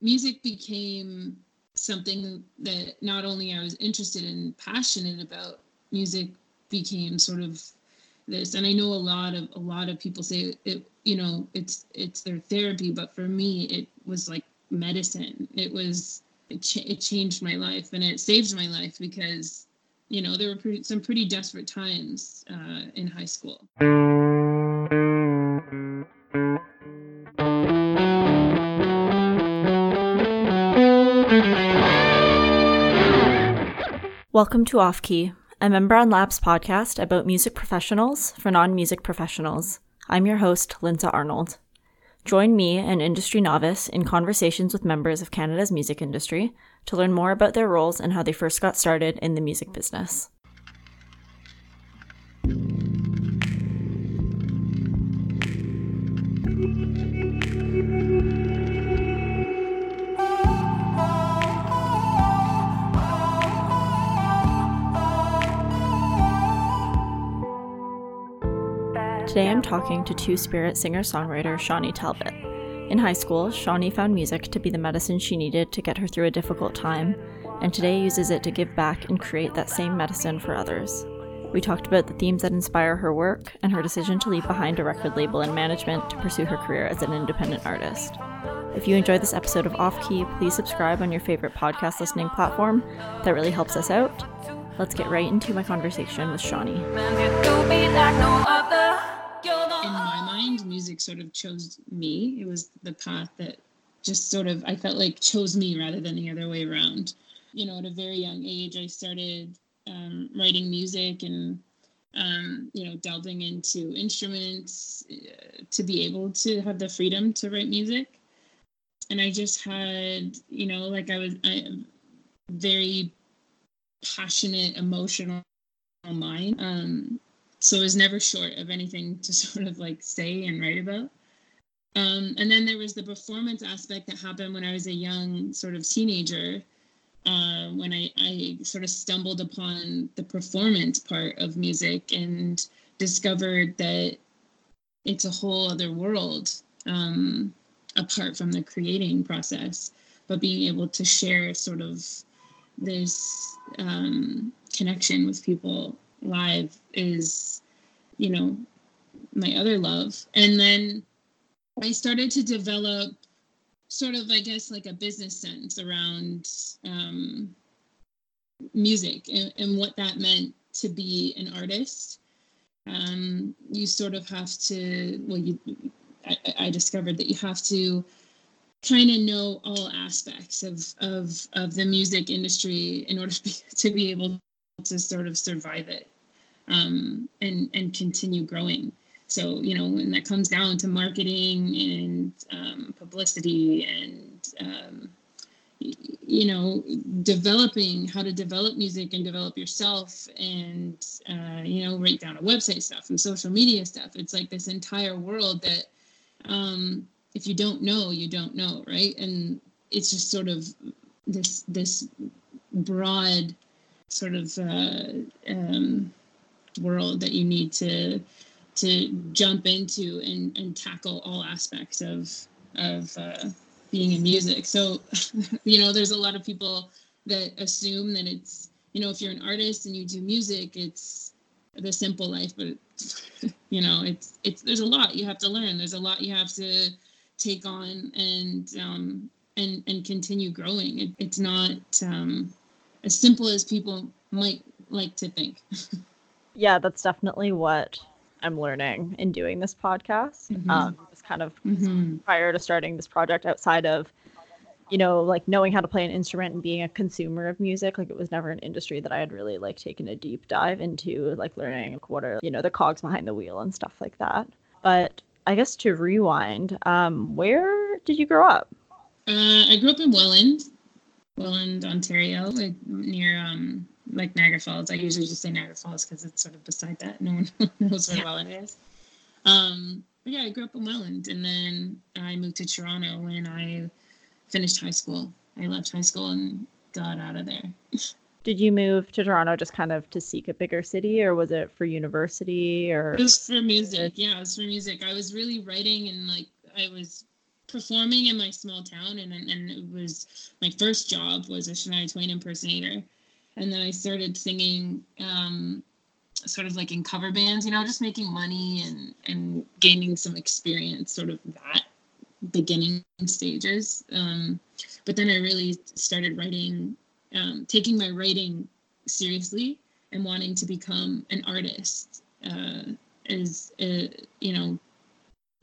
music became something that not only I was interested in, passionate about, music became sort of this. And I know a lot of a lot of people say it, you know, it's it's their therapy, but for me, it was like medicine. It was it, ch- it changed my life and it saved my life because you know there were pretty, some pretty desperate times uh, in high school. Welcome to Off Key, a member on Labs podcast about music professionals for non music professionals. I'm your host, Linda Arnold. Join me, an industry novice, in conversations with members of Canada's music industry to learn more about their roles and how they first got started in the music business. Today I'm talking to Two Spirit singer songwriter Shawnee Talbot. In high school, Shawnee found music to be the medicine she needed to get her through a difficult time, and today uses it to give back and create that same medicine for others. We talked about the themes that inspire her work and her decision to leave behind a record label and management to pursue her career as an independent artist. If you enjoyed this episode of Off Key, please subscribe on your favorite podcast listening platform. That really helps us out. Let's get right into my conversation with Shawnee in my mind, music sort of chose me. It was the path that just sort of I felt like chose me rather than the other way around. You know, at a very young age, I started um, writing music and um, you know delving into instruments uh, to be able to have the freedom to write music. And I just had, you know, like I was I, very passionate, emotional mind. Um, so it was never short of anything to sort of like say and write about. Um, and then there was the performance aspect that happened when I was a young sort of teenager, uh, when I, I sort of stumbled upon the performance part of music and discovered that it's a whole other world um, apart from the creating process. But being able to share sort of this um, connection with people live is you know my other love. And then i started to develop sort of i guess like a business sense around um, music and, and what that meant to be an artist. Um, you sort of have to well you I, I discovered that you have to kind of know all aspects of, of of the music industry in order to be, to be able to sort of survive it um, and and continue growing. So you know when that comes down to marketing and um, publicity and um, you know developing how to develop music and develop yourself and uh, you know write down a website stuff and social media stuff. It's like this entire world that um, if you don't know, you don't know, right? And it's just sort of this this broad sort of uh, um, world that you need to to jump into and, and tackle all aspects of of uh, being in music. So, you know, there's a lot of people that assume that it's you know if you're an artist and you do music, it's the simple life, but you know, it's it's there's a lot you have to learn. There's a lot you have to take on and um, and and continue growing. It, it's not um, as simple as people might like to think. yeah, that's definitely what I'm learning in doing this podcast. Mm-hmm. Um, just kind of mm-hmm. prior to starting this project, outside of you know like knowing how to play an instrument and being a consumer of music like it was never an industry that i had really like taken a deep dive into like learning like, what are you know the cogs behind the wheel and stuff like that but i guess to rewind um where did you grow up uh, i grew up in welland welland ontario like near um like Niagara Falls. I usually just say Niagara Falls because it's sort of beside that. No one knows where yeah. Welland is. Um, but yeah, I grew up in Welland, and then I moved to Toronto when I finished high school. I left high school and got out of there. Did you move to Toronto just kind of to seek a bigger city, or was it for university? Or it was for music. Yeah, it was for music. I was really writing, and like I was performing in my small town, and and it was my first job was a Shania Twain impersonator, and then I started singing. Um, sort of like in cover bands you know just making money and and gaining some experience sort of that beginning stages um but then i really started writing um taking my writing seriously and wanting to become an artist uh is uh, you know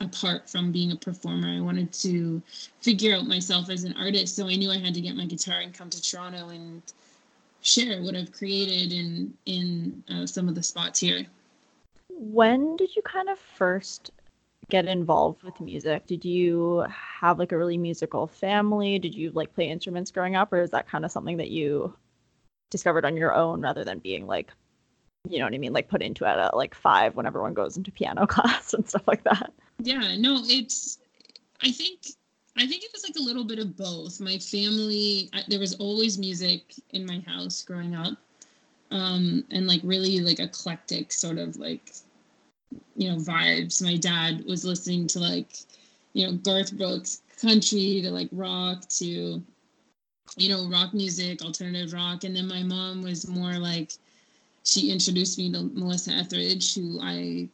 apart from being a performer. I wanted to figure out myself as an artist, so I knew I had to get my guitar and come to Toronto and share what I've created in in uh, some of the spots here. When did you kind of first get involved with music? Did you have like a really musical family? Did you like play instruments growing up, or is that kind of something that you discovered on your own rather than being like you know what I mean, like put into it at like five when everyone goes into piano class and stuff like that. Yeah, no, it's. I think I think it was like a little bit of both. My family, I, there was always music in my house growing up, um, and like really like eclectic sort of like, you know, vibes. My dad was listening to like, you know, Garth Brooks country to like rock to, you know, rock music, alternative rock, and then my mom was more like, she introduced me to Melissa Etheridge, who I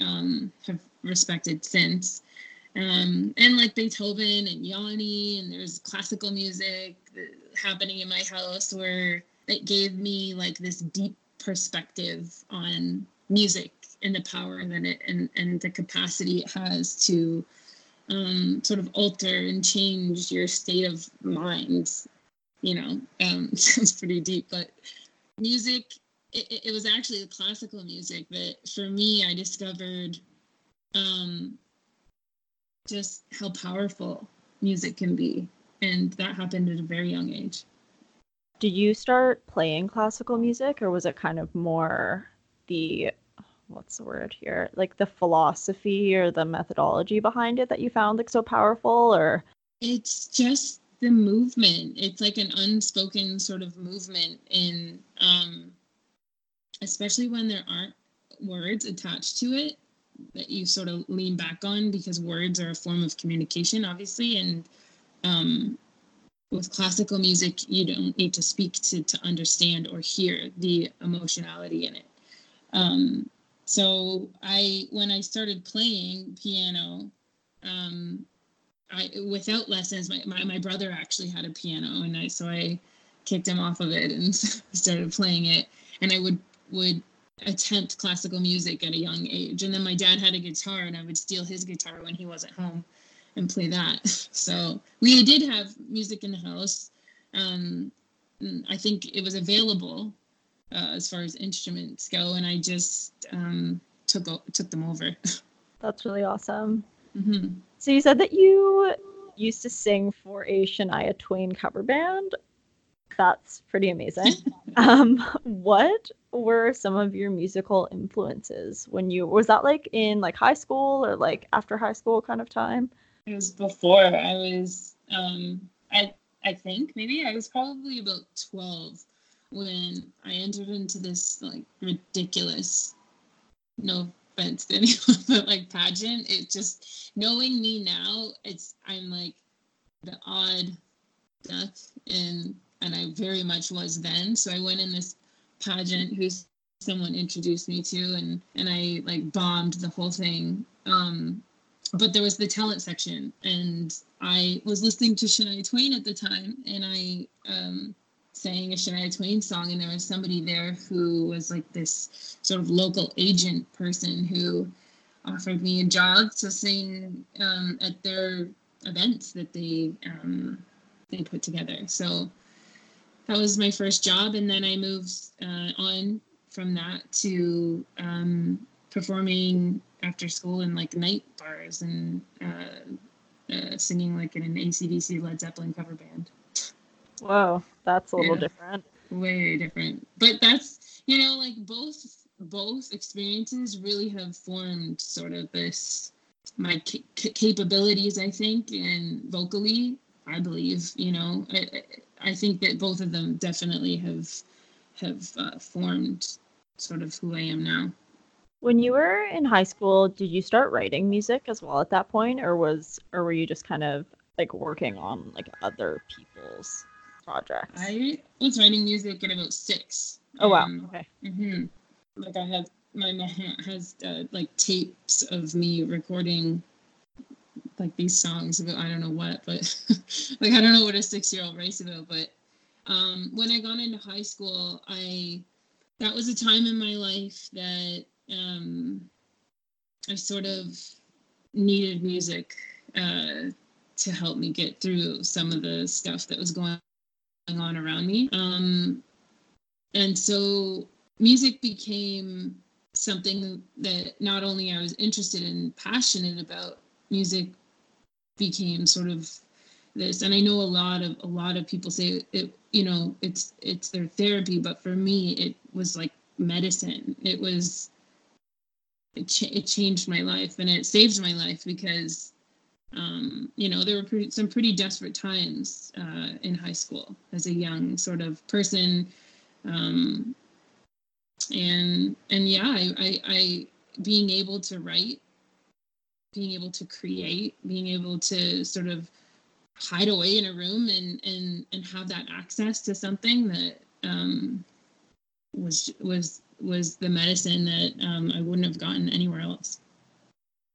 um, have respected since. Um, and like Beethoven and Yanni, and there's classical music happening in my house where it gave me like this deep perspective on music and the power that it and, and the capacity it has to um, sort of alter and change your state of mind. You know, um, sounds pretty deep, but music, it, it was actually the classical music that for me, I discovered um, just how powerful music can be. And that happened at a very young age. Did you start playing classical music or was it kind of more the what's the word here? Like the philosophy or the methodology behind it that you found like so powerful or it's just the movement. It's like an unspoken sort of movement in um especially when there aren't words attached to it that you sort of lean back on because words are a form of communication, obviously. And um, with classical music, you don't need to speak to, to understand or hear the emotionality in it. Um, so I, when I started playing piano, um, I without lessons, my, my, my brother actually had a piano, and I so I kicked him off of it and started playing it. And I would would attempt classical music at a young age. And then my dad had a guitar, and I would steal his guitar when he wasn't home and play that. So we did have music in the house. Um, I think it was available uh, as far as instruments go, and I just um, took took them over. That's really awesome. Mm-hmm. So you said that you used to sing for a Shania Twain cover band. That's pretty amazing. um, what were some of your musical influences when you was that like in like high school or like after high school kind of time? It was before. I was um I I think maybe I was probably about 12 when I entered into this like ridiculous no offense to anyone but like pageant. It just knowing me now, it's I'm like the odd duck and and I very much was then. So I went in this pageant who's someone introduced me to and and I like bombed the whole thing. Um but there was the talent section and I was listening to Shania Twain at the time and I um sang a Shania Twain song and there was somebody there who was like this sort of local agent person who offered me a job to sing um, at their events that they um, they put together. So that was my first job, and then I moved uh, on from that to um, performing after school in like night bars and uh, uh, singing like in an ACDC Led Zeppelin cover band. Whoa, that's a little yeah, different. Way different, but that's you know like both both experiences really have formed sort of this my c- capabilities I think and vocally I believe you know. I, I think that both of them definitely have have uh, formed sort of who I am now. When you were in high school, did you start writing music as well at that point, or was or were you just kind of like working on like other people's projects? I was writing music at about six. Oh wow! Okay. Mm-hmm. Like I have my mom has uh, like tapes of me recording like these songs about I don't know what, but like I don't know what a six year old writes about. But um, when I got into high school, I that was a time in my life that um, I sort of needed music uh, to help me get through some of the stuff that was going on around me. Um, and so music became something that not only I was interested in, passionate about, music became sort of this. And I know a lot of a lot of people say it, you know, it's it's their therapy, but for me, it was like medicine. It was it, ch- it changed my life and it saved my life because um, you know there were some pretty desperate times uh, in high school as a young sort of person um, and and yeah I, I, I being able to write being able to create being able to sort of hide away in a room and and and have that access to something that um, was was was the medicine that um, I wouldn't have gotten anywhere else.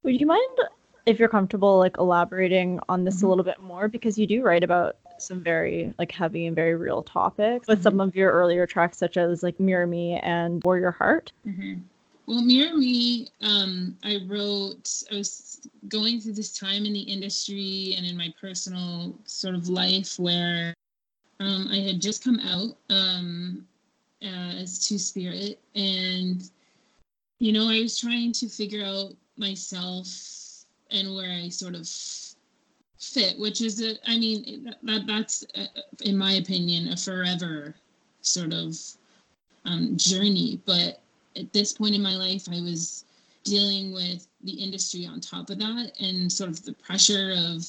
Would you mind if you're comfortable like elaborating on this mm-hmm. a little bit more because you do write about some very like heavy and very real topics with mm-hmm. some of your earlier tracks such as like Mirror Me and Warrior Heart. Mm-hmm. Well, Mirror Me, um, I wrote, I was going through this time in the industry and in my personal sort of life where um, I had just come out um, uh, as Two Spirit. And, you know, I was trying to figure out myself and where I sort of fit, which is a, I mean, that that's uh, in my opinion a forever sort of um, journey. But at this point in my life, I was dealing with the industry on top of that and sort of the pressure of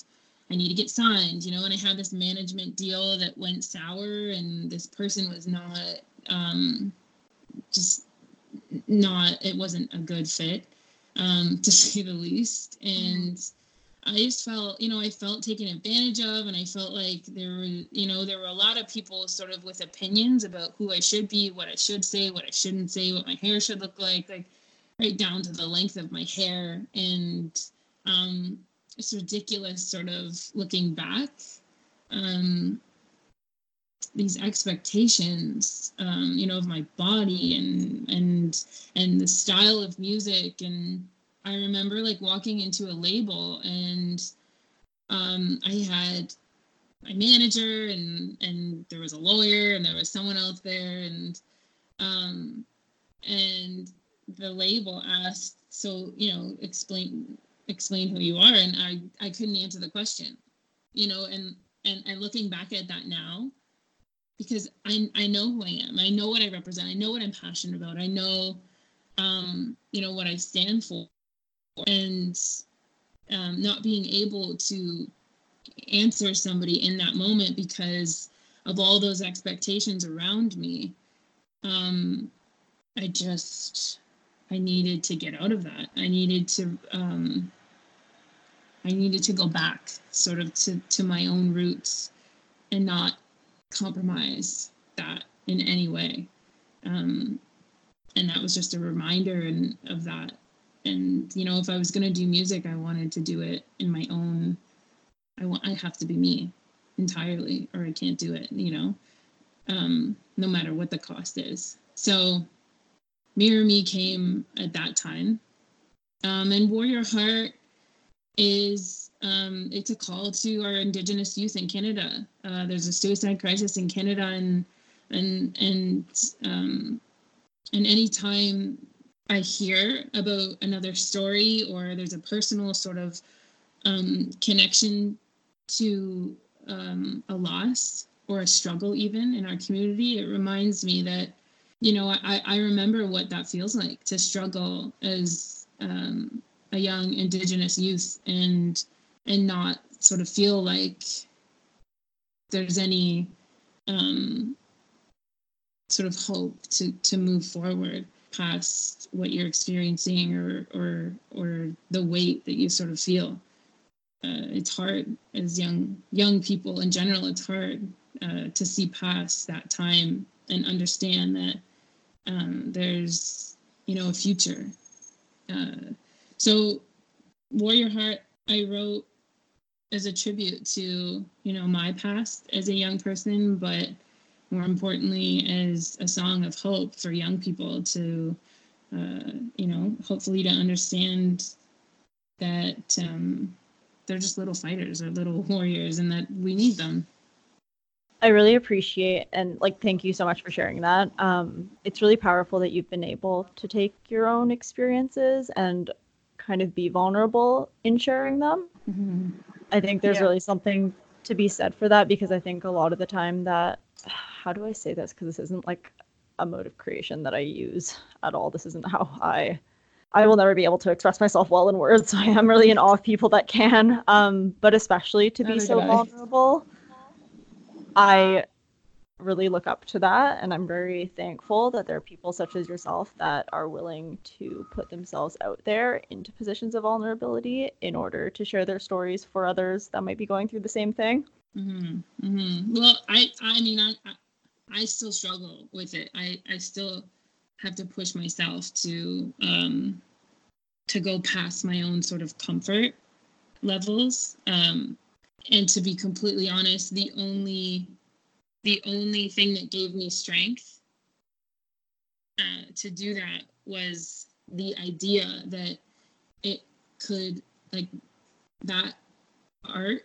I need to get signed, you know, and I had this management deal that went sour and this person was not um, just not it wasn't a good fit um, to say the least. And i just felt you know i felt taken advantage of and i felt like there were you know there were a lot of people sort of with opinions about who i should be what i should say what i shouldn't say what my hair should look like like right down to the length of my hair. And um, it's ridiculous sort of looking back um, these expectations um, you know of my body and and and the style of music and i remember like walking into a label and um, i had my manager and and there was a lawyer and there was someone else there and um and the label asked so you know explain explain who you are and i i couldn't answer the question you know and and and looking back at that now because I I know who I am. I know what I represent. I know what I'm passionate about. I know, um, you know, what I stand for, and um, not being able to answer somebody in that moment because of all those expectations around me. Um, I just I needed to get out of that. I needed to um, I needed to go back sort of to to my own roots and not compromise that in any way. Um, and that was just a reminder and of that. And you know, if I was gonna do music, I wanted to do it in my own. I want. I have to be me entirely, or I can't do it. You know, um, no matter what the cost is. So, Mirror Me came at that time, um, and Warrior Heart is um, it's a call to our Indigenous youth in Canada. Uh, there's a suicide crisis in Canada, and and and um, and anytime I hear about another story or there's a personal sort of um, connection to um, a loss or a struggle, even in our community, it reminds me that you know I, I remember what that feels like to struggle as um, a young indigenous youth and and not sort of feel like there's any um, sort of hope to to move forward past what you're experiencing or or or the weight that you sort of feel. Uh, it's hard as young young people in general. It's hard uh, to see past that time and understand that um, there's you know a future. Uh, so, Warrior Heart, I wrote as a tribute to you know my past as a young person, but more importantly as a song of hope for young people to uh, you know hopefully to understand that um, they're just little fighters or little warriors and that we need them i really appreciate and like thank you so much for sharing that um, it's really powerful that you've been able to take your own experiences and kind of be vulnerable in sharing them mm-hmm. i think there's yeah. really something to be said for that because i think a lot of the time that how do I say this? Because this isn't like a mode of creation that I use at all. This isn't how I. I will never be able to express myself well in words. So I am really in awe of people that can. Um, but especially to be so vulnerable, I really look up to that, and I'm very thankful that there are people such as yourself that are willing to put themselves out there into positions of vulnerability in order to share their stories for others that might be going through the same thing. Mm-hmm. Mm-hmm. Well, I I mean I, I still struggle with it. I I still have to push myself to um to go past my own sort of comfort levels. Um, and to be completely honest, the only the only thing that gave me strength uh, to do that was the idea that it could like that art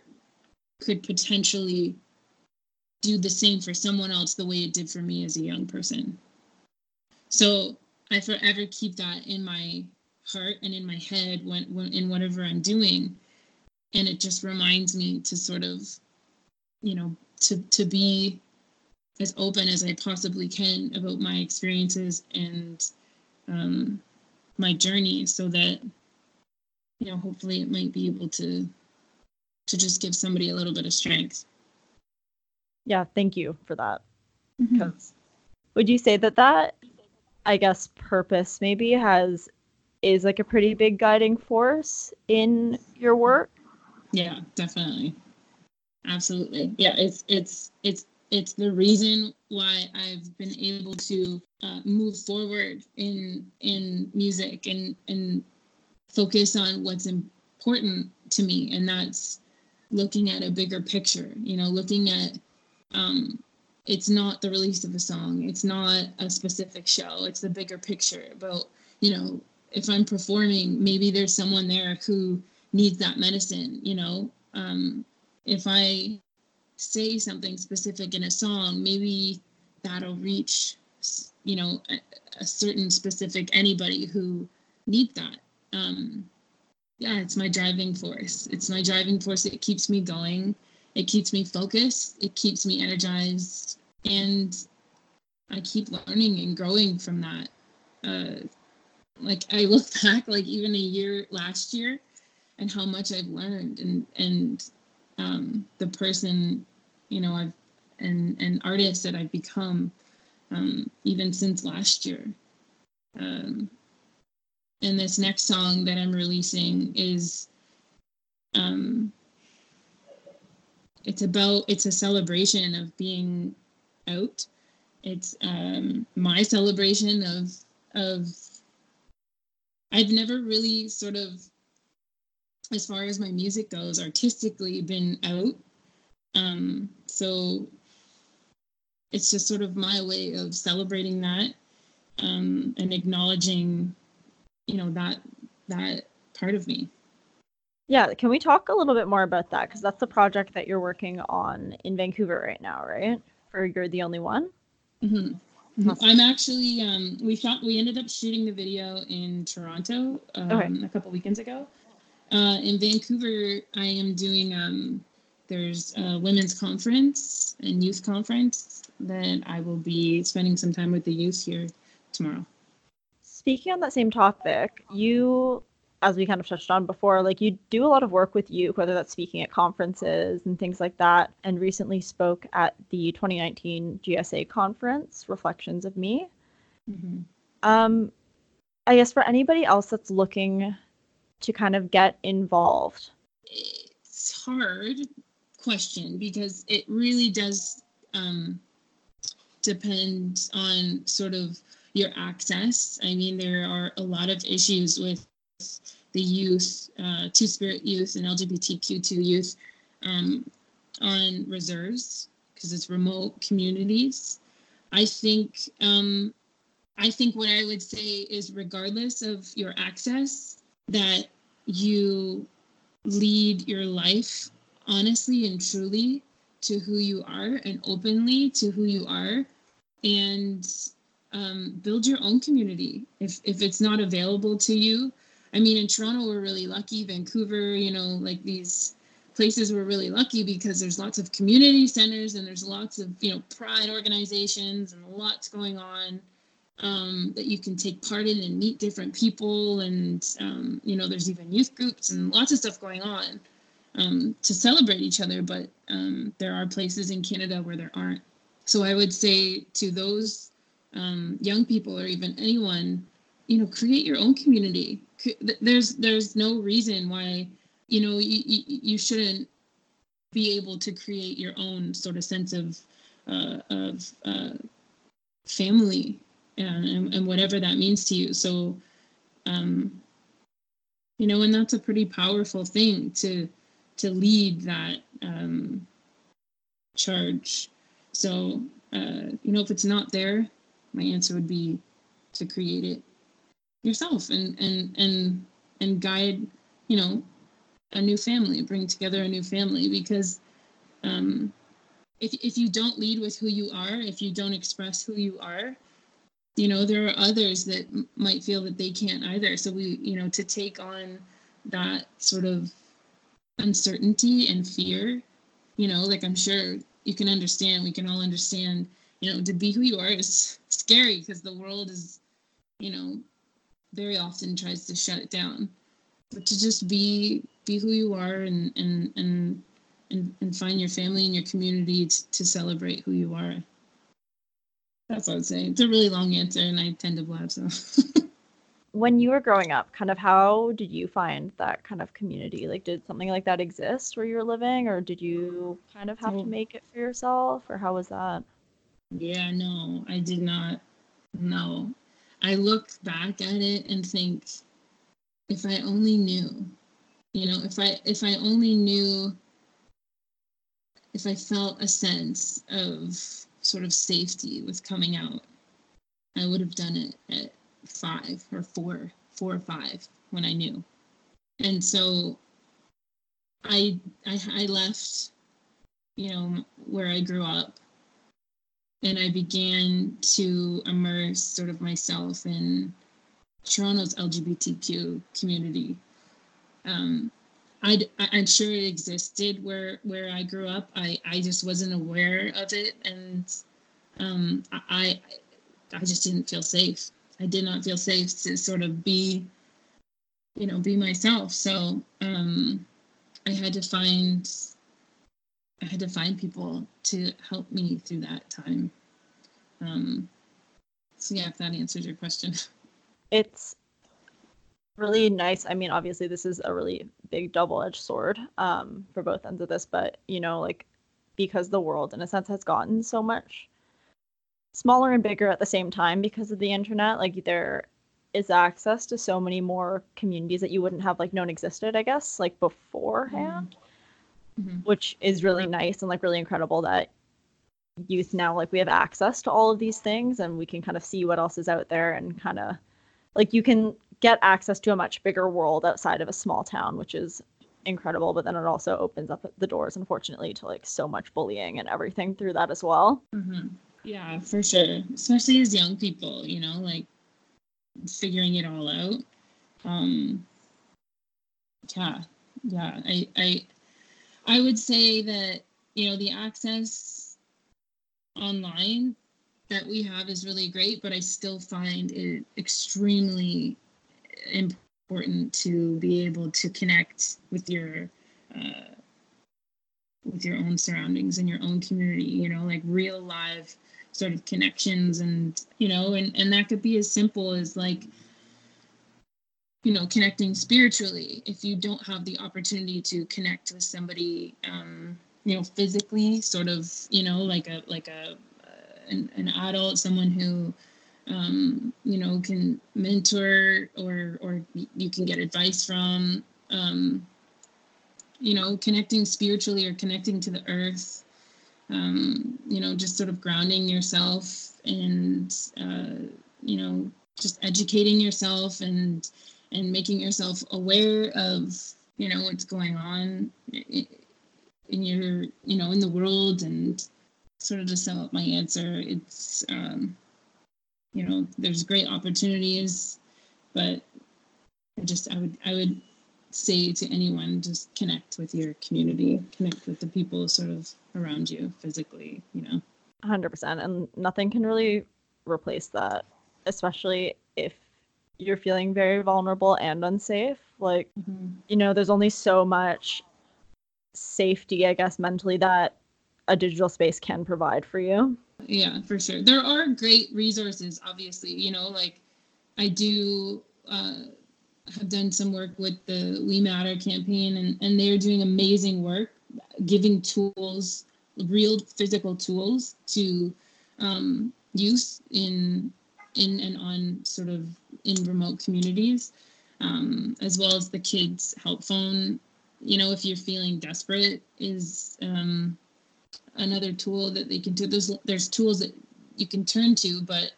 could potentially do the same for someone else the way it did for me as a young person. So I forever keep that in my heart and in my head when, when in whatever I'm doing. And it just reminds me to sort of, you know, to to be as open as I possibly can about my experiences and um, my journey so that, you know, hopefully it might be able to to just give somebody a little bit of strength. Yeah, thank you for that. Mm-hmm. Would you say that that, I guess, purpose maybe has is like a pretty big guiding force in your work? Yeah, definitely. Absolutely. Yeah, it's it's it's it's the reason why I've been able to uh, move forward in in music and and focus on what's important to me, and that's looking at a bigger picture you know looking at um it's not the release of a song. It's not a specific show. It's the bigger picture about you know if i'm performing maybe there's someone there who needs that medicine you know? Um if i say something specific in a song maybe that'll reach you know a, a certain specific anybody who needs that. Um yeah, it's my driving force. It's my driving force. It keeps me going. It keeps me focused. It keeps me energized. And I keep learning and growing from that. Uh, like I look back, like even a year last year, and how much I've learned, and and um, the person, you know, I've and and artist that I've become, um, even since last year. Um, and this next song that I'm releasing is um it's about it's a celebration of being out. It's um my celebration of of I've never really sort of as far as my music goes artistically been out. Um so it's just sort of my way of celebrating that um, and acknowledging you know that that part of me yeah can we talk a little bit more about that because that's the project that you're working on in vancouver right now right for you're the only one mm-hmm. Awesome. I'm actually um, we shot we ended up shooting the video in Toronto um, okay. a couple weekends ago. Uh, in Vancouver, I am doing um, there's a women's conference and youth conference that I will be spending some time with the youth here tomorrow speaking on that same topic, you, as we kind of touched on before, like you do a lot of work with youth, whether that's speaking at conferences and things like that, and recently spoke at the 2019 GSA conference, Reflections of Me. Mm-hmm. Um, I guess for anybody else that's looking to kind of get involved? It's hard question because it really does um, depend on sort of your access. I mean, there are a lot of issues with the youth, uh, Two Spirit youth, and LGBTQ2 youth um, on reserves because it's remote communities. I think um, I think what I would say is, regardless of your access, that you lead your life honestly and truly to who you are and openly to who you are and um, build your own community if, if it's not available to you. I mean in toronto we're really lucky. Vancouver you know like these places we're really lucky because there's lots of community centers and there's lots of you know pride organizations and lots going on um, that you can take part in and meet different people and um, you know there's even youth groups and lots of stuff going on um, to celebrate each other. But um, there are places in canada where there aren't. So i would say to those um, young people or even anyone you know create your own community there's there's no reason why you know you, you shouldn't be able to create your own sort of sense of uh, of uh, family and, and whatever that means to you. So, um, you know, and that's a pretty powerful thing to to lead that um, charge. So, uh, you know, if it's not there, my answer would be to create it yourself and and and and guide, you know, a new family, bring together a new family because um, if if you don't lead with who you are, if you don't express who you are, you know there are others that m- might feel that they can't either. So we you know to take on that sort of uncertainty and fear you know like i'm sure you can understand we can all understand you know to be who you are is scary because the world is you know very often tries to shut it down but to just be be who you are and and and and, and find your family and your community to, to celebrate who you are that's what I'd say. It's a really long answer, and I tend to blab. So, when you were growing up, kind of how did you find that kind of community? Like, did something like that exist where you were living, or did you kind of have to make it for yourself, or how was that? Yeah, no, I did not. No, I look back at it and think, if I only knew, you know, if I if I only knew, if I felt a sense of sort of safety with coming out. I would have done it at five or four, four or five when I knew. And so I, I, I left, you know, where I grew up and I began to immerse sort of myself in Toronto's LGBTQ community. Um, i am sure it existed where where I grew up. I, I just wasn't aware of it, and um, I I just didn't feel safe. I did not feel safe to sort of be, you know, be myself. So um, I had to find I had to find people to help me through that time. Um, so yeah, if that answers your question. It's really nice. I mean, obviously, this is a really big double edged sword um, for both ends of this, but you know, like because the world, in a sense, has gotten so much smaller and bigger at the same time because of the internet, like there is access to so many more communities that you wouldn't have like known existed, I guess, like beforehand, mm-hmm. Which is really nice and like really incredible that youth now like we have access to all of these things and we can kind of see what else is out there and kind of like you can get access to a much bigger world outside of a small town, which is incredible. But then it also opens up the doors, unfortunately, to like so much bullying and everything through that as well. Mm-hmm. Yeah, for sure. Especially as young people, you know, like figuring it all out. Um, yeah, yeah. I, I, I would say that you know the access online that we have is really great, but I still find it extremely important to be able to connect with your uh, with your own surroundings and your own community. You know, like real live sort of connections, and you know, and and that could be as simple as like you know connecting spiritually if you don't have the opportunity to connect with somebody um, you know physically sort of you know like a like a uh, an, an adult someone who um, you know can mentor or or you can get advice from um, you know connecting spiritually or connecting to the earth um, you know just sort of grounding yourself and uh, you know just educating yourself and and making yourself aware of you know what's going on in your you know in the world and sort of to sum up my answer it's um you know there's great opportunities but i just i would i would say to anyone just connect with your community connect with the people sort of around you physically you know? 100% and nothing can really replace that especially if you're feeling very vulnerable and unsafe like mm-hmm. you know there's only so much safety i guess mentally that a digital space can provide for you yeah for sure there are great resources obviously you know like i do uh, have done some work with the we matter campaign and, and they're doing amazing work giving tools real physical tools to um, use in in and on sort of in remote communities, um, as well as the kids help phone. You know, if you're feeling desperate, is um, another tool that they can do. There's there's tools that you can turn to, but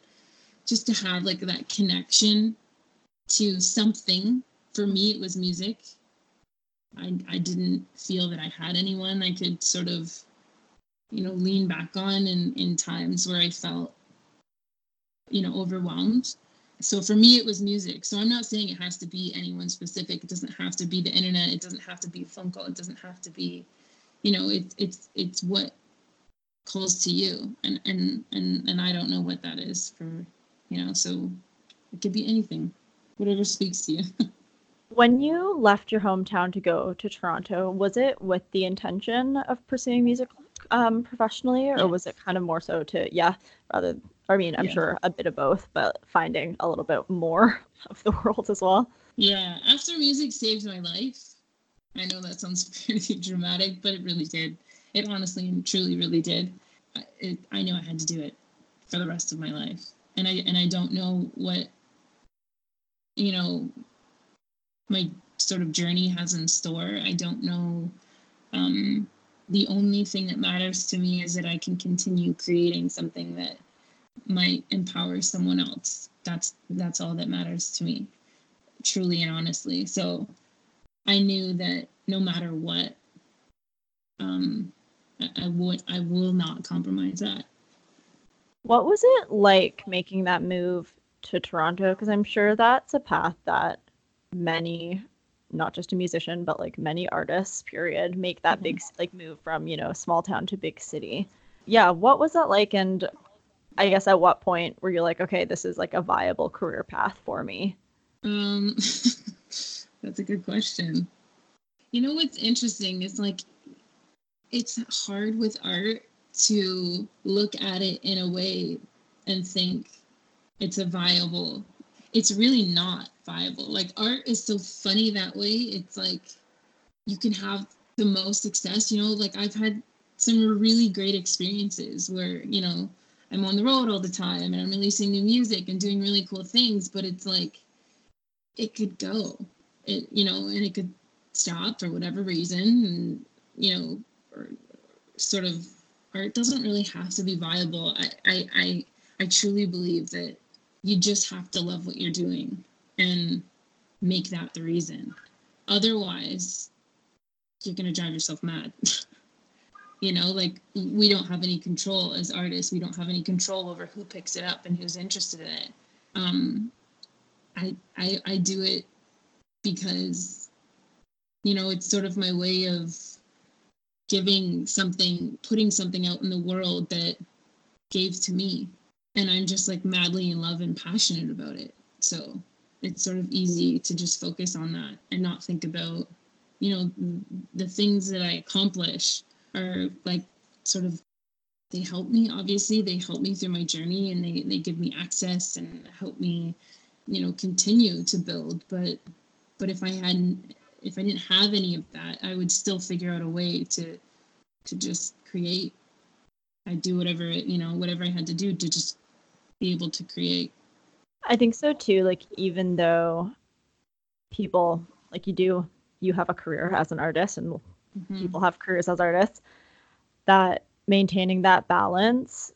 just to have like that connection to something. For me, it was music. I I didn't feel that I had anyone I could sort of, you know, lean back on in in times where I felt you know overwhelmed. So for me it was music. So i'm not saying it has to be anyone specific. It doesn't have to be the internet. It doesn't have to be phone call it doesn't have to be you know it's it's it's what calls to you. And and and and i don't know what that is for you know so it could be anything whatever speaks to you. When you left your hometown to go to toronto was it with the intention of pursuing music um, professionally or was it kind of more so to yeah rather I mean, I'm yeah. sure a bit of both, but finding a little bit more of the world as well. Yeah, after music saved my life. I know that sounds pretty dramatic, but it really did. It honestly and truly really did. It, I knew I had to do it for the rest of my life, and I and I don't know what you know my sort of journey has in store. I don't know. Um, the only thing that matters to me is that I can continue creating something that might empower someone else. That's that's all that matters to me truly and honestly. So i knew that no matter what um i, I would i will not compromise that. What was it like making that move to toronto? Because i'm sure that's a path that many not just a musician but like many artists period make that mm-hmm. big like move from you know small town to big city. Yeah what was that like? And I guess at what point were you like, okay, this is like a viable career path for me? Um, that's a good question. You know what's interesting is like, it's hard with art to look at it in a way and think it's a viable. It's really not viable. Like art is so funny that way. It's like you can have the most success. You know, like I've had some really great experiences where you know I'm on the road all the time and I'm releasing new music and doing really cool things, but it's like it could go. It you know, and it could stop for whatever reason and you know, or sort of art doesn't really have to be viable. I I I, I truly believe that you just have to love what you're doing and make that the reason. Otherwise, you're going to drive yourself mad. you know like we don't have any control as artists. We don't have any control over who picks it up and who's interested in it. Um i i, I do it because you know it's sort of my way of giving something putting something out in the world that gave to me. And i'm just like madly in love and passionate about it. So it's sort of easy to just focus on that and not think about you know the things that i accomplish are like sort of they help me obviously. They help me through my journey and they, they give me access and help me you know continue to build. But but if i hadn't if i didn't have any of that i would still figure out a way to to just create. I do whatever you know whatever i had to do to just be able to create. I think so too. Like even though people like you do you have a career as an artist and mm-hmm. people have careers as artists that maintaining that balance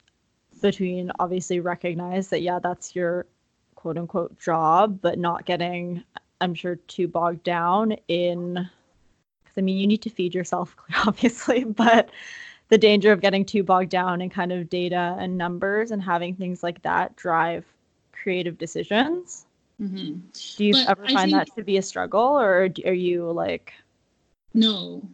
between obviously recognize that yeah that's your quote unquote job but not getting i'm sure too bogged down in because i mean you need to feed yourself obviously but the danger of getting too bogged down in kind of data and numbers and having things like that drive creative decisions mm-hmm. do you but ever I find that to be a struggle or are you like no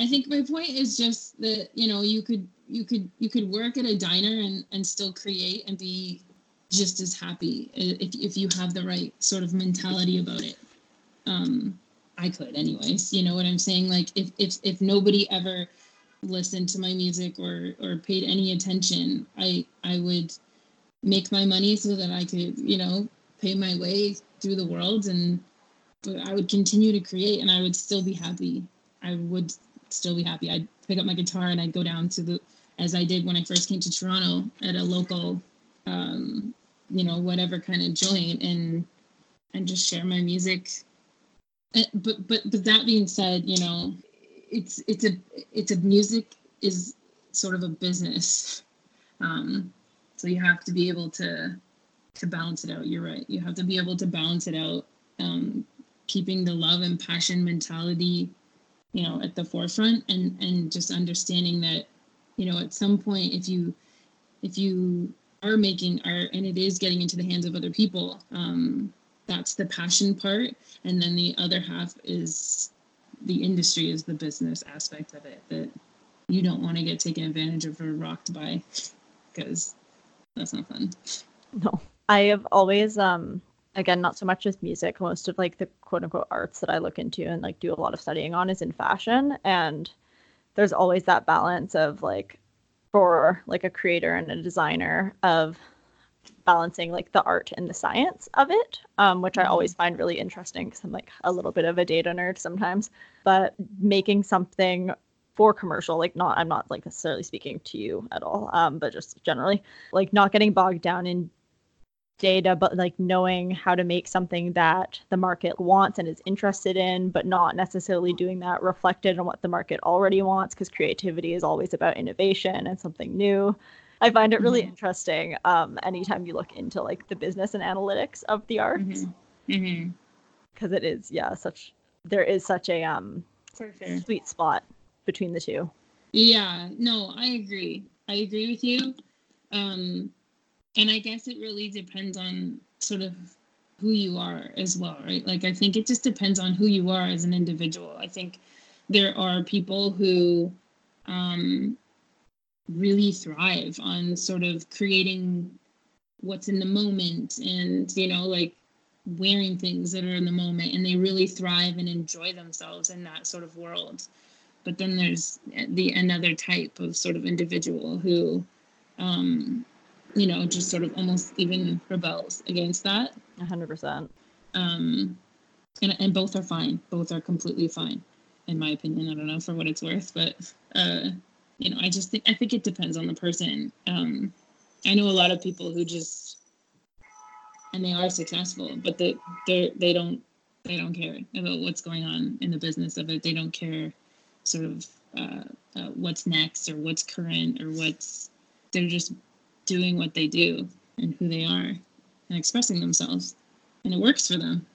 i think my point is just that you know you could you could you could work at a diner and and still create and be just as happy if if you have the right sort of mentality about it. Um, I could, anyways. You know what I'm saying? Like if if if nobody ever listened to my music or or paid any attention, I I would make my money so that I could you know pay my way through the world and but I would continue to create and I would still be happy. I would still be happy. I'd pick up my guitar and I'd go down to the as I did when I first came to Toronto at a local, um, you know, whatever kind of joint, and and just share my music. Uh, but but but that being said, you know, it's it's a it's a music is sort of a business, um, so you have to be able to to balance it out. You're right. You have to be able to balance it out, um, keeping the love and passion mentality, you know, at the forefront, and and just understanding that you know at some point if you if you are making art and it is getting into the hands of other people um, that's the passion part. And then the other half is the industry is the business aspect of it that you don't want to get taken advantage of or rocked by because that's not fun. No. I have always um again not so much as music most of like the quote unquote arts that i look into and like do a lot of studying on is in fashion and there's always that balance of like for like a creator and a designer of balancing like the art and the science of it um, which i mm-hmm. always find really interesting because i'm like a little bit of a data nerd sometimes but making something for commercial like not i'm not like necessarily speaking to you at all um, but just generally like not getting bogged down in data, but like knowing how to make something that the market wants and is interested in, but not necessarily doing that reflected on what the market already wants, because creativity is always about innovation and something new. I find it really mm-hmm. interesting um, anytime you look into like the business and analytics of the arts, because mm-hmm. mm-hmm. it is yeah such there is such a um sure. sweet spot between the two. Yeah, no, I agree. I agree with you. Um, and I guess it really depends on sort of who you are as well, right? Like I think it just depends on who you are as an individual. I think there are people who um, really thrive on sort of creating what's in the moment and you know like wearing things that are in the moment and they really thrive and enjoy themselves in that sort of world but then there's the another type of sort of individual who um, you know, just sort of almost even rebels against that. 100%. Um, and, and both are fine. Both are completely fine, in my opinion. I don't know for what it's worth, but, uh, you know, I just think, I think it depends on the person. Um, I know a lot of people who just, and they are successful, but they, they, they don't, they don't care about what's going on in the business of it. They don't care sort of uh, uh, what's next or what's current or what's, they're just doing what they do and who they are and expressing themselves and it works for them.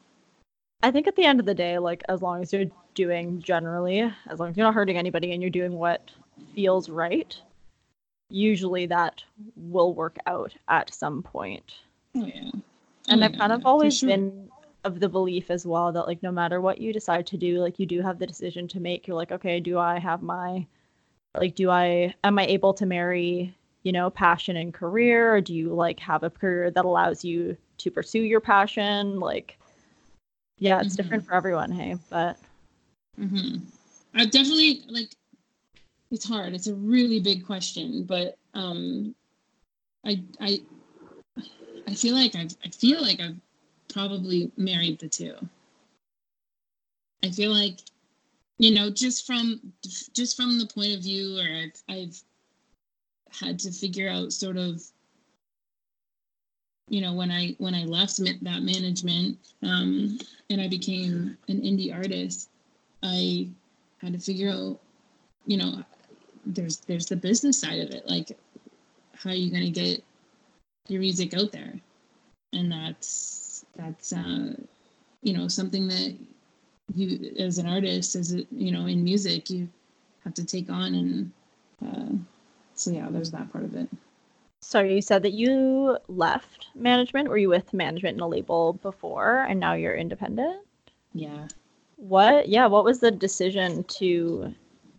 I think at the end of the day like as long as you're doing generally as long as you're not hurting anybody and you're doing what feels right usually that will work out at some point. Oh yeah. Oh, and i've kind of always sure. been of the belief as well that like no matter what you decide to do like you do have the decision to make. You're like okay do i have my like do i am i able to marry you know, passion and career? Or do you like have a career that allows you to pursue your passion? Like, yeah, it's mm-hmm. different for everyone. Hey, but mm-hmm. I definitely like. It's hard. It's a really big question, but um, I I I feel like I've I feel like I've probably married the two. I feel like, you know, just from just from the point of view or I've I've had to figure out sort of you know when i when i left that management um, and i became an indie artist i had to figure out you know there's there's the business side of it like how are you going to get your music out there? And that's that's uh you know something that you as an artist as a, you know in music you have to take on and uh, so yeah there's that part of it. So you said that you left management. Were you with management in a label before and now you're independent? Yeah. What yeah what was the decision to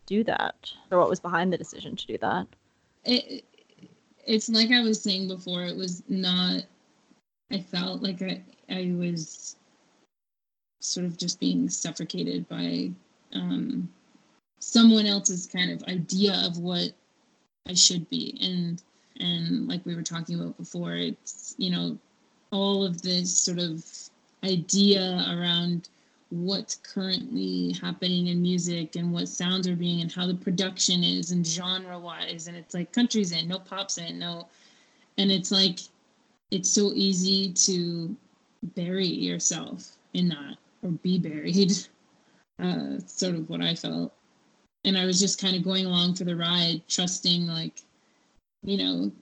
do that? Or what was behind the decision to do that? It, it's like i was saying before it was not i felt like i i was sort of just being suffocated by um, someone else's kind of idea of what I should be. And and like we were talking about before, it's you know all of this sort of idea around what's currently happening in music and what sounds are being and how the production is and genre wise and it's like countries in no pops in no and it's like it's so easy to bury yourself in that or be buried. Uh, sort of what I felt. And I was just kind of going along for the ride, trusting like, you know,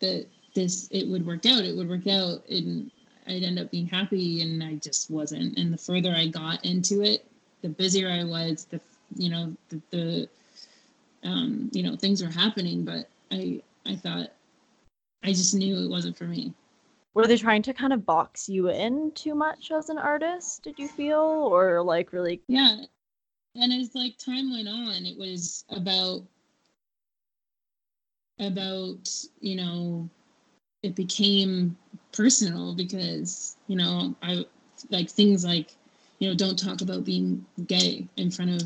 that this it would work out. It would work out, and I'd end up being happy. And I just wasn't. And the further I got into it, the busier I was. The you know the, the um, you know things were happening, but I I thought I just knew it wasn't for me were they trying to kind of box you in too much as an artist did you feel or like really yeah and as like time went on it was about about you know it became personal because you know i like things like you know don't talk about being gay in front of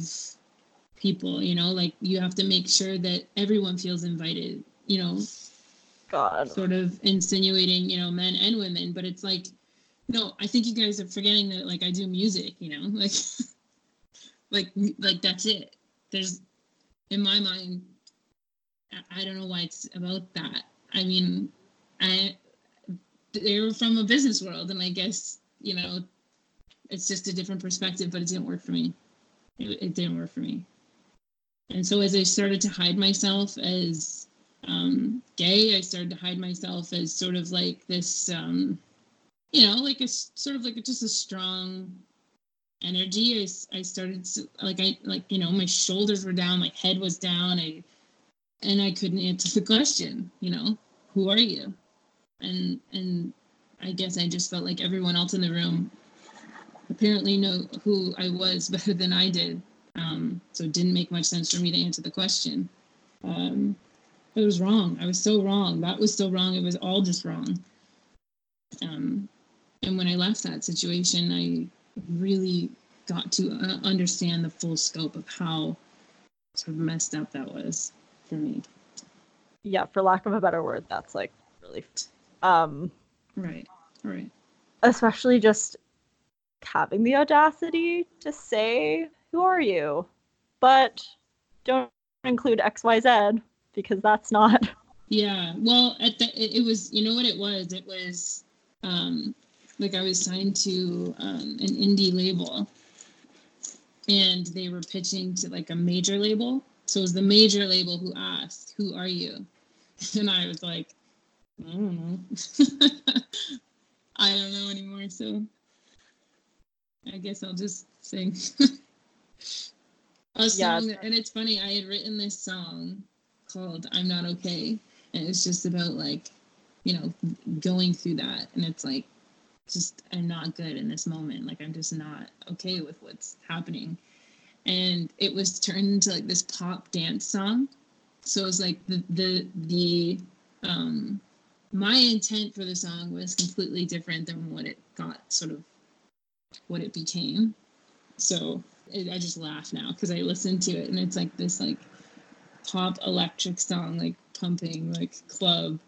people you know? Like you have to make sure that everyone feels invited you know? God. Sort of insinuating, you know, men and women, but it's like, no, I think you guys are forgetting that like I do music, you know, like, like, like that's it. There's, in my mind, I don't know why it's about that. I mean, I they're from a business world, and I guess you know, it's just a different perspective. But it didn't work for me. It, it didn't work for me. And so as I started to hide myself as um, gay. I started to hide myself as sort of like this, um, you know, like a sort of like a, just a strong energy. I, I started to, like I like you know my shoulders were down, my head was down. I and I couldn't answer the question. You know, who are you? And and I guess I just felt like everyone else in the room apparently know who I was better than I did. Um, so it didn't make much sense for me to answer the question. Um, it was wrong. I was so wrong. That was so wrong. It was all just wrong. Um, and when I left that situation, I really got to uh, understand the full scope of how sort of messed up that was for me. Yeah, for lack of a better word, that's like really. Um, right. Right. Especially just having the audacity to say, "Who are you?" But don't include X, Y, Z because that's not. Yeah, well, at the it was you know what it was. It was um, like I was signed to um, an indie label, and they were pitching to like a major label. So it was the major label who asked, "Who are you?" And I was like, "I don't know. I don't know anymore." So I guess I'll just sing. a song, yeah. and it's funny. I had written this song called I'm Not Okay. And it's just about like, you know, going through that. And it's like, just, I'm not good in this moment. Like, I'm just not okay with what's happening. And it was turned into like this pop dance song. So it was like the, the, the, um, my intent for the song was completely different than what it got sort of what it became. So it, I just laugh now because I listen to it and it's like this like pop electric song, like pumping, like club,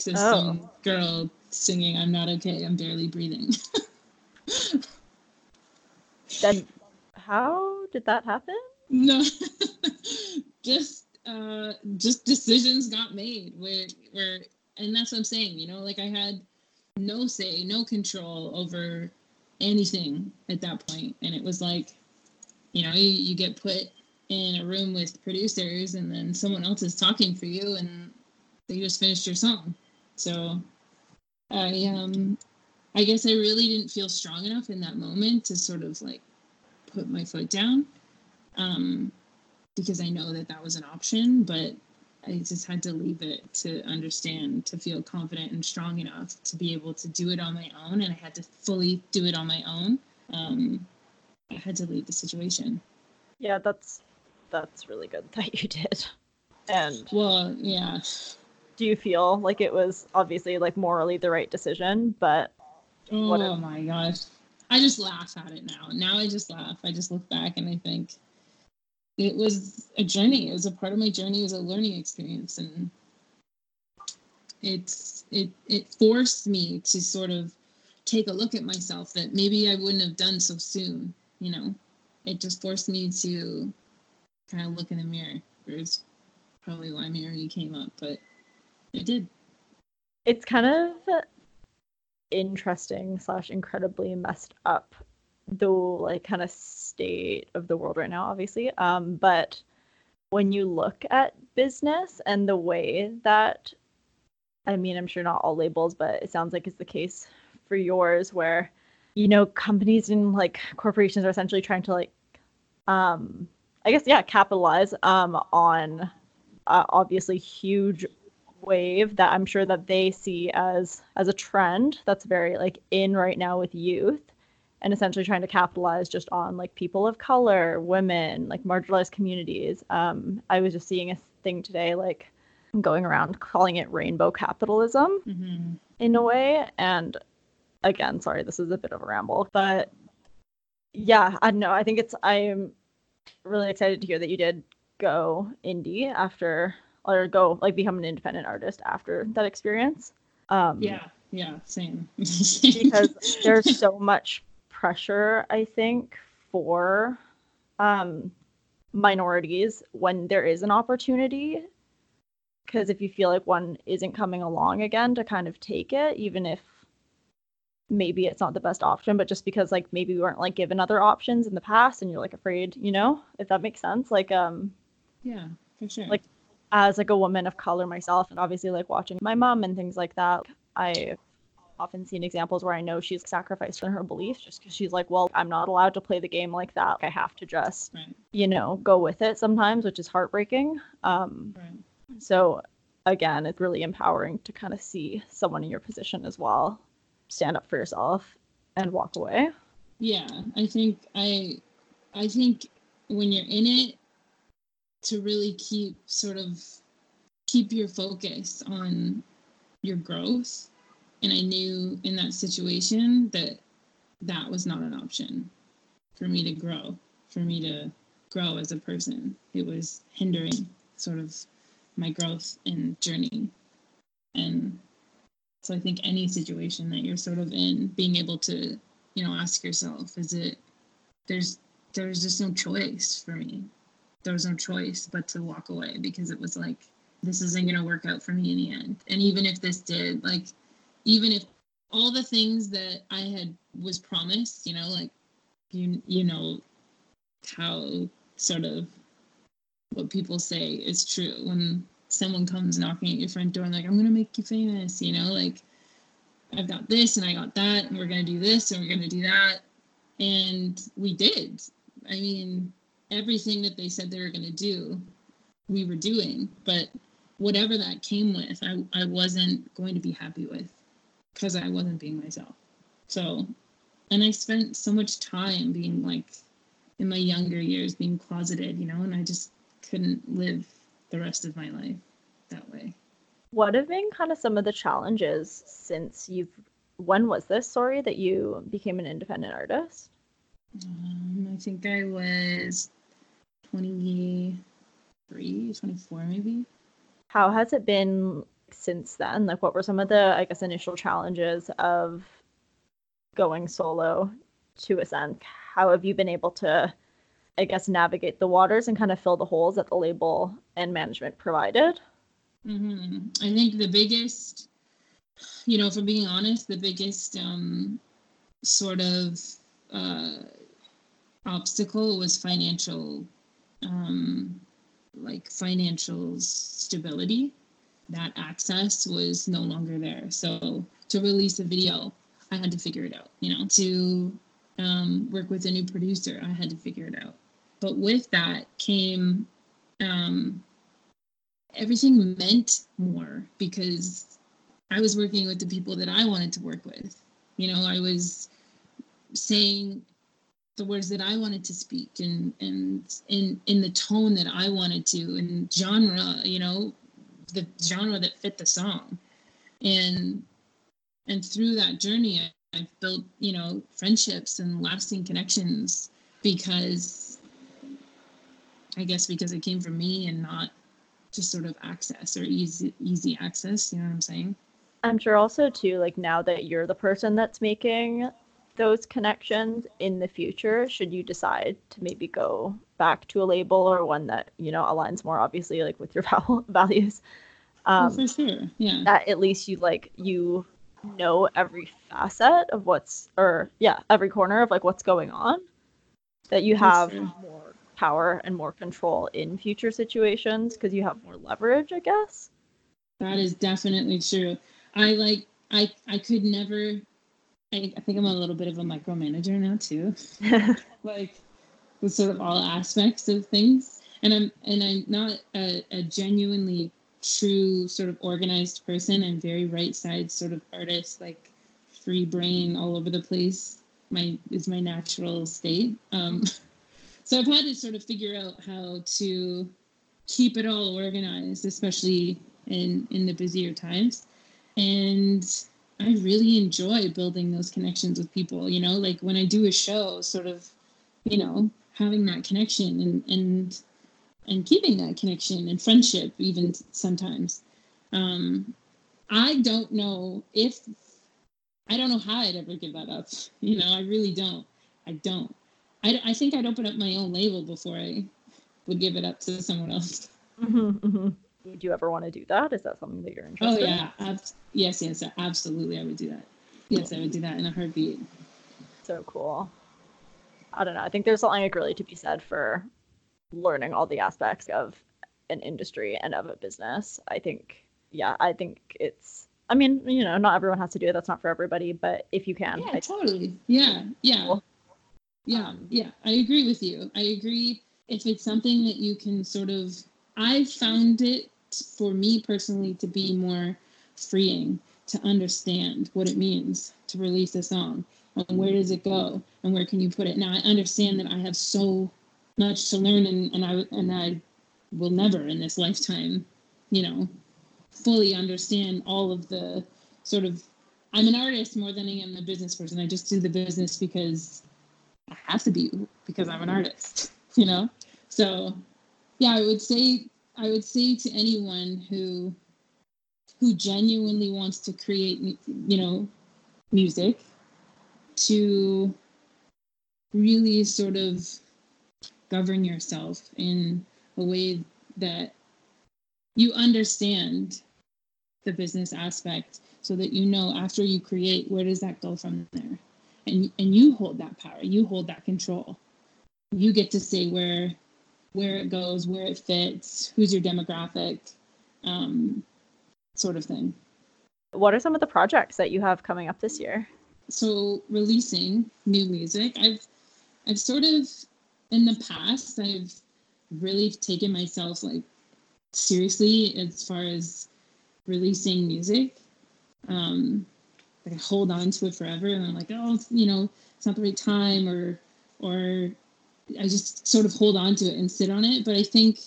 to oh. some girl singing "I'm not okay, I'm barely breathing." then how did that happen? No, just uh, just decisions got made where where, and that's what I'm saying. You know, like I had no say, no control over anything at that point, and it was like, you know, you, you get put in a room with producers, and then someone else is talking for you, and they just finished your song. So, I um, I guess I really didn't feel strong enough in that moment to sort of like put my foot down um, because I know that that was an option, but I just had to leave it to understand, to feel confident and strong enough to be able to do it on my own. And I had to fully do it on my own. Um, I had to leave the situation. Yeah, that's that's really good that you did. And well, yeah. Do you feel like it was obviously like morally the right decision, but oh my gosh, I just laugh at it now. Now I just laugh. I just look back and I think it was a journey. It was a part of my journey. It was a learning experience, and it's it it forced me to sort of take a look at myself that maybe I wouldn't have done so soon. You know, it just forced me to kind of look in the mirror. There's probably why Mary came up, but it did. It's kind of interesting slash incredibly messed up though like kind of state of the world right now obviously um but when you look at business and the way that i mean i'm sure not all labels but it sounds like it's the case for yours where you know companies and like corporations are essentially trying to like um i guess yeah capitalize um on uh, obviously huge wave that I'm sure that they see as as a trend that's very like in right now with youth and essentially trying to capitalize just on like people of color, women, like marginalized communities. Um, I was just seeing a thing today like going around calling it rainbow capitalism mm-hmm. in a way and again, sorry, this is a bit of a ramble, but yeah, I don't know. I think it's I'm really excited to hear that you did go indie after or go like become an independent artist after that experience. Um, yeah, yeah, same. because there's so much pressure, I think, for um, minorities when there is an opportunity. Because if you feel like one isn't coming along again, to kind of take it, even if maybe it's not the best option, but just because like maybe we weren't like given other options in the past and you're like afraid, you know, if that makes sense. Like um Yeah, for sure. Like as like a woman of color myself and obviously like watching my mom and things like that i've often seen examples where i know she's sacrificed in her beliefs just because she's like well i'm not allowed to play the game like that i have to just right. you know go with it sometimes which is heartbreaking um right. so again it's really empowering to kind of see someone in your position as well stand up for yourself and walk away yeah i think i i think when you're in it to really keep sort of keep your focus on your growth. And i knew in that situation that that was not an option for me to grow for me to grow as a person. It was hindering sort of my growth and journey. And so i think any situation that you're sort of in being able to you know ask yourself is it there's there's just no choice for me there was no choice but to walk away because it was like this isn't going to work out for me in the end. And even if this did like even if all the things that i had was promised you know like you you know how sort of what people say is true. When someone comes knocking at your front door and like i'm going to make you famous you know like i've got this and i got that and we're going to do this and we're going to do that. And we did. I mean everything that they said they were going to do, we were doing. But whatever that came with, I, I wasn't going to be happy with because I wasn't being myself. So, and I spent so much time being like in my younger years being closeted, you know, and I just couldn't live the rest of my life that way. What have been kind of some of the challenges since you've when was this sorry that you became an independent artist? Um, I think I was 23, 24 maybe. How has it been since then? Like, what were some of the, I guess, initial challenges of going solo to a sense. How have you been able to, I guess, navigate the waters and kind of fill the holes that the label and management provided? Mm-hmm. I think the biggest, you know, for being honest, the biggest um, sort of uh, obstacle was financial, um, like financial stability. That access was no longer there. So to release a video, I had to figure it out. You know, to um, work with a new producer, I had to figure it out. But with that came um, everything meant more because I was working with the people that I wanted to work with. You know, I was saying the words that I wanted to speak and and in in the tone that I wanted to and genre, you know, the genre that fit the song. And and through that journey I've built, you know, friendships and lasting connections because I guess because it came from me and not just sort of access or easy easy access, you know what I'm saying? I'm sure also too, like now that you're the person that's making those connections in the future should you decide to maybe go back to a label or one that you know aligns more obviously like with your values um, oh, for sure yeah. that at least you like you know every facet of what's or yeah every corner of like what's going on that you have more power and more control in future situations because you have more leverage i guess. That is definitely true. I like i i could never I, I think I'm a little bit of a micromanager now too, like with sort of all aspects of things. And I'm and I'm not a, a genuinely true sort of organized person. I'm very right side sort of artist, like free brain all over the place. My is my natural state. Um, so I've had to sort of figure out how to keep it all organized, especially in in the busier times. And I really enjoy building those connections with people, you know, like when I do a show, sort of, you know, having that connection and and and keeping that connection and friendship even sometimes. Um I don't know if I don't know how I'd ever give that up. You know, I really don't. I don't. I, I think I'd open up my own label before I would give it up to someone else. Mm-hmm, mm-hmm would you ever want to do that? Is that something that you're interested? In? Oh yeah. Ab- yes, yes, absolutely. I would do that. Yes, I would do that in a heartbeat. So cool. I don't know. I think there's something like really to be said for learning all the aspects of an industry and of a business. I think, yeah, I think it's. I mean, you know, not everyone has to do it. That's not for everybody. But if you can, yeah, I totally. Yeah, yeah, cool. yeah, um, yeah. I agree with you. I agree. If it's something that you can sort of, I found it for me personally to be more freeing to understand what it means to release a song and where does it go and where can you put it. Now i understand that i have so much to learn and, and i and i will never in this lifetime you know fully understand all of the sort of i'm an artist more than i am a business person. I just do the business because i have to be because i'm an artist you know? So yeah i would say I would say to anyone who who genuinely wants to create, you know, music, to really sort of govern yourself in a way that you understand the business aspect so that you know after you create where does that go from there? And and you hold that power you hold that control. You get to say where where it goes, where it fits, who's your demographic, um, sort of thing. What are some of the projects that you have coming up this year? So releasing new music, I've I've sort of in the past I've really taken myself like seriously as far as releasing music. Um, like I hold on to it forever, and I'm like, oh, you know, it's not the right time, or or I just sort of hold on to it and sit on it. But I think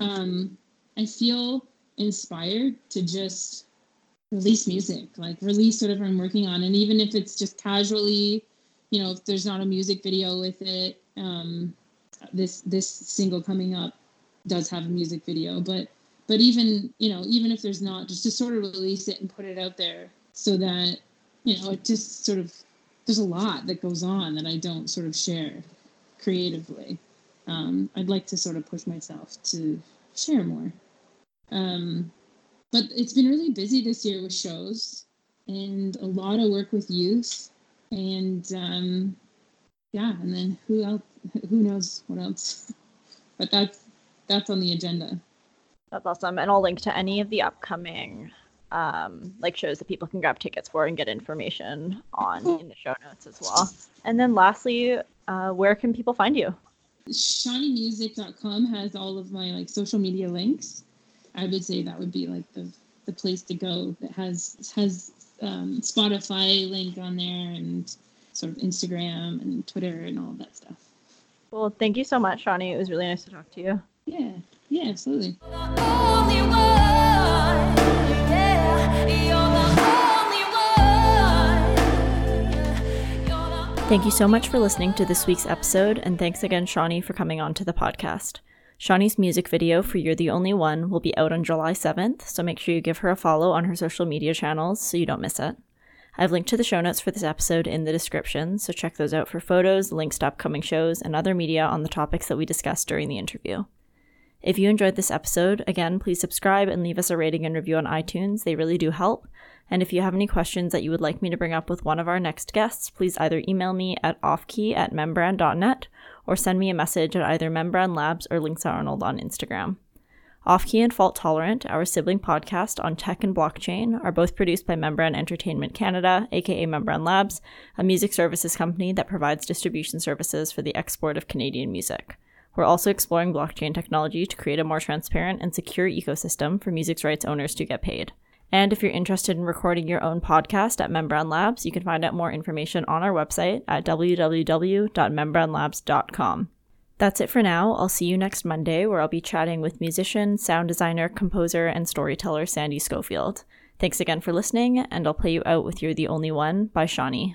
um, I feel inspired to just release music, like release whatever I'm working on, and even if it's just casually, you know, if there's not a music video with it, um, this this single coming up does have a music video, but but even you know even if there's not, just to sort of release it and put it out there so that you know it just sort of there's a lot that goes on that I don't sort of share creatively. Um, I'd like to sort of push myself to share more. Um, but it's been really busy this year with shows and a lot of work with youth and um, yeah and then who else who knows what else but that's that's on the agenda that's awesome and i'll link to any of the upcoming um, like shows that people can grab tickets for and get information on in the show notes as well and then lastly uh, where can people find you shawneemusic.com has all of my like social media links i would say that would be like the the place to go that has has um, Spotify link on there and sort of Instagram and Twitter and all that stuff. Well, thank you so much, Shawnee. It was really nice to talk to you. Yeah, yeah, absolutely. Thank you so much for listening to this week's episode, and thanks again, Shawnee, for coming on to the podcast. Shawnee's music video for You're the Only One will be out on July 7th, so make sure you give her a follow on her social media channels so you don't miss it. I've linked to the show notes for this episode in the description, so check those out for photos, links to upcoming shows, and other media on the topics that we discussed during the interview. If you enjoyed this episode, again, please subscribe and leave us a rating and review on iTunes. They really do help. And if you have any questions that you would like me to bring up with one of our next guests, please either email me at offkey at membran.net or send me a message at either Membran Labs or Links Arnold on Instagram. Offkey and Fault Tolerant, our sibling podcast on tech and blockchain, are both produced by Membran Entertainment Canada, aka Membran Labs, a music services company that provides distribution services for the export of Canadian music. We're also exploring blockchain technology to create a more transparent and secure ecosystem for music rights owners to get paid. And if you're interested in recording your own podcast at Membran Labs, you can find out more information on our website at www.membranlabs.com. That's it for now. I'll see you next Monday, where I'll be chatting with musician, sound designer, composer, and storyteller Sandy Schofield. Thanks again for listening, and I'll play you out with You're the Only One by Shawnee.